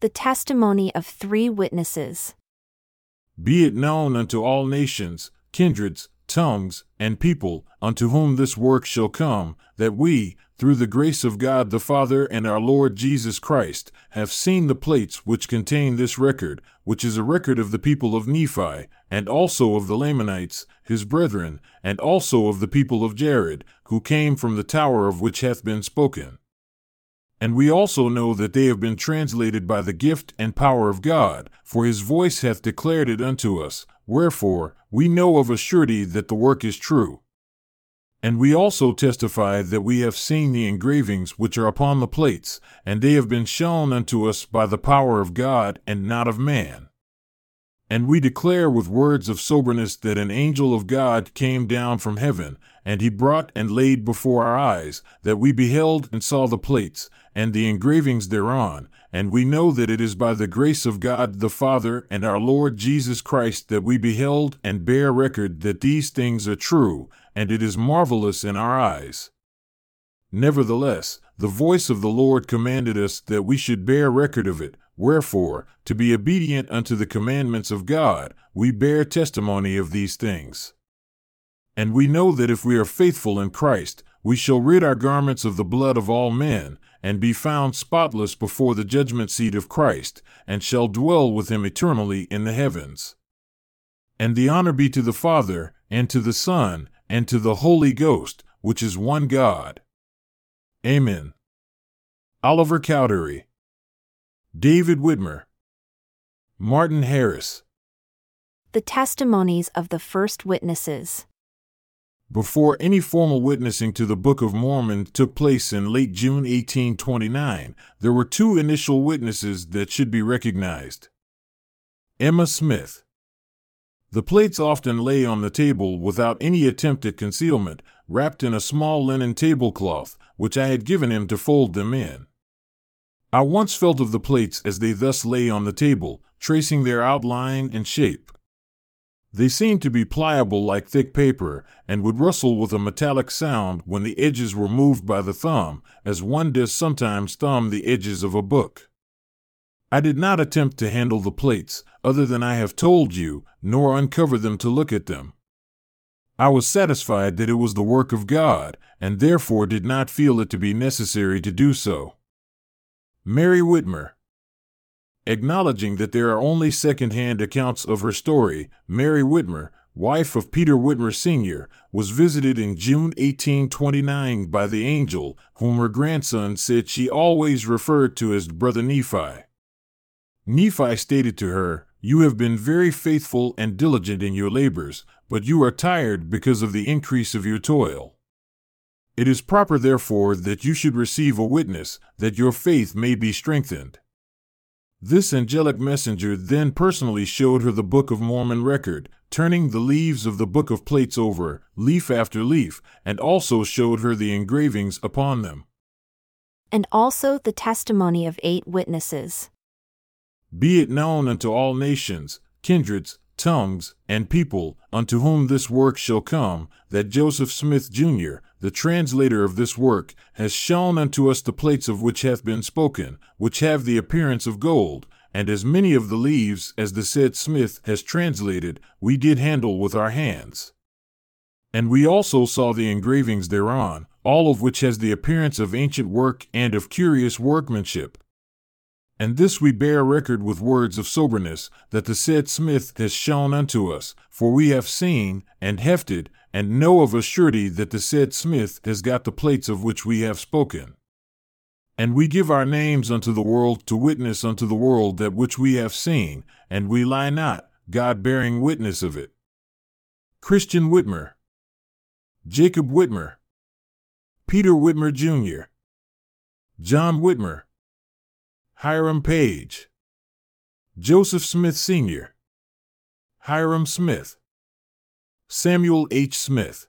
The testimony of three witnesses. Be it known unto all nations, kindreds, tongues, and people, unto whom this work shall come, that we, through the grace of God the Father and our Lord Jesus Christ, have seen the plates which contain this record, which is a record of the people of Nephi, and also of the Lamanites, his brethren, and also of the people of Jared, who came from the tower of which hath been spoken. And we also know that they have been translated by the gift and power of God, for his voice hath declared it unto us. Wherefore, we know of a surety that the work is true. And we also testify that we have seen the engravings which are upon the plates, and they have been shown unto us by the power of God and not of man. And we declare with words of soberness that an angel of God came down from heaven, and he brought and laid before our eyes, that we beheld and saw the plates, and the engravings thereon, and we know that it is by the grace of God the Father and our Lord Jesus Christ that we beheld and bear record that these things are true, and it is marvelous in our eyes. Nevertheless, the voice of the Lord commanded us that we should bear record of it. Wherefore, to be obedient unto the commandments of God, we bear testimony of these things. And we know that if we are faithful in Christ, we shall rid our garments of the blood of all men, and be found spotless before the judgment seat of Christ, and shall dwell with him eternally in the heavens. And the honor be to the Father, and to the Son, and to the Holy Ghost, which is one God. Amen. Oliver Cowdery, David Whitmer, Martin Harris. The testimonies of the first witnesses. Before any formal witnessing to the Book of Mormon took place in late June 1829, there were two initial witnesses that should be recognized. Emma Smith. The plates often lay on the table without any attempt at concealment, wrapped in a small linen tablecloth, which I had given him to fold them in. I once felt of the plates as they thus lay on the table, tracing their outline and shape. They seemed to be pliable like thick paper, and would rustle with a metallic sound when the edges were moved by the thumb, as one does sometimes thumb the edges of a book. I did not attempt to handle the plates, other than I have told you, nor uncover them to look at them. I was satisfied that it was the work of God, and therefore did not feel it to be necessary to do so. Mary Whitmer. Acknowledging that there are only second hand accounts of her story, Mary Whitmer, wife of Peter Whitmer Sr., was visited in June 1829 by the angel, whom her grandson said she always referred to as Brother Nephi. Nephi stated to her, You have been very faithful and diligent in your labors, but you are tired because of the increase of your toil. It is proper, therefore, that you should receive a witness, that your faith may be strengthened. This angelic messenger then personally showed her the Book of Mormon record, turning the leaves of the Book of Plates over, leaf after leaf, and also showed her the engravings upon them. And also the testimony of eight witnesses. Be it known unto all nations, kindreds, tongues, and people, unto whom this work shall come, that Joseph Smith, Jr., the translator of this work, has shown unto us the plates of which hath been spoken, which have the appearance of gold, and as many of the leaves as the said Smith has translated, we did handle with our hands. And we also saw the engravings thereon, all of which has the appearance of ancient work and of curious workmanship. And this we bear record with words of soberness, that the said Smith has shown unto us, for we have seen, and hefted, and know of a surety that the said Smith has got the plates of which we have spoken. And we give our names unto the world to witness unto the world that which we have seen, and we lie not, God bearing witness of it. Christian Whitmer, Jacob Whitmer, Peter Whitmer Jr., John Whitmer, Hiram Page, Joseph Smith Sr., Hyrum Smith, Samuel H. Smith.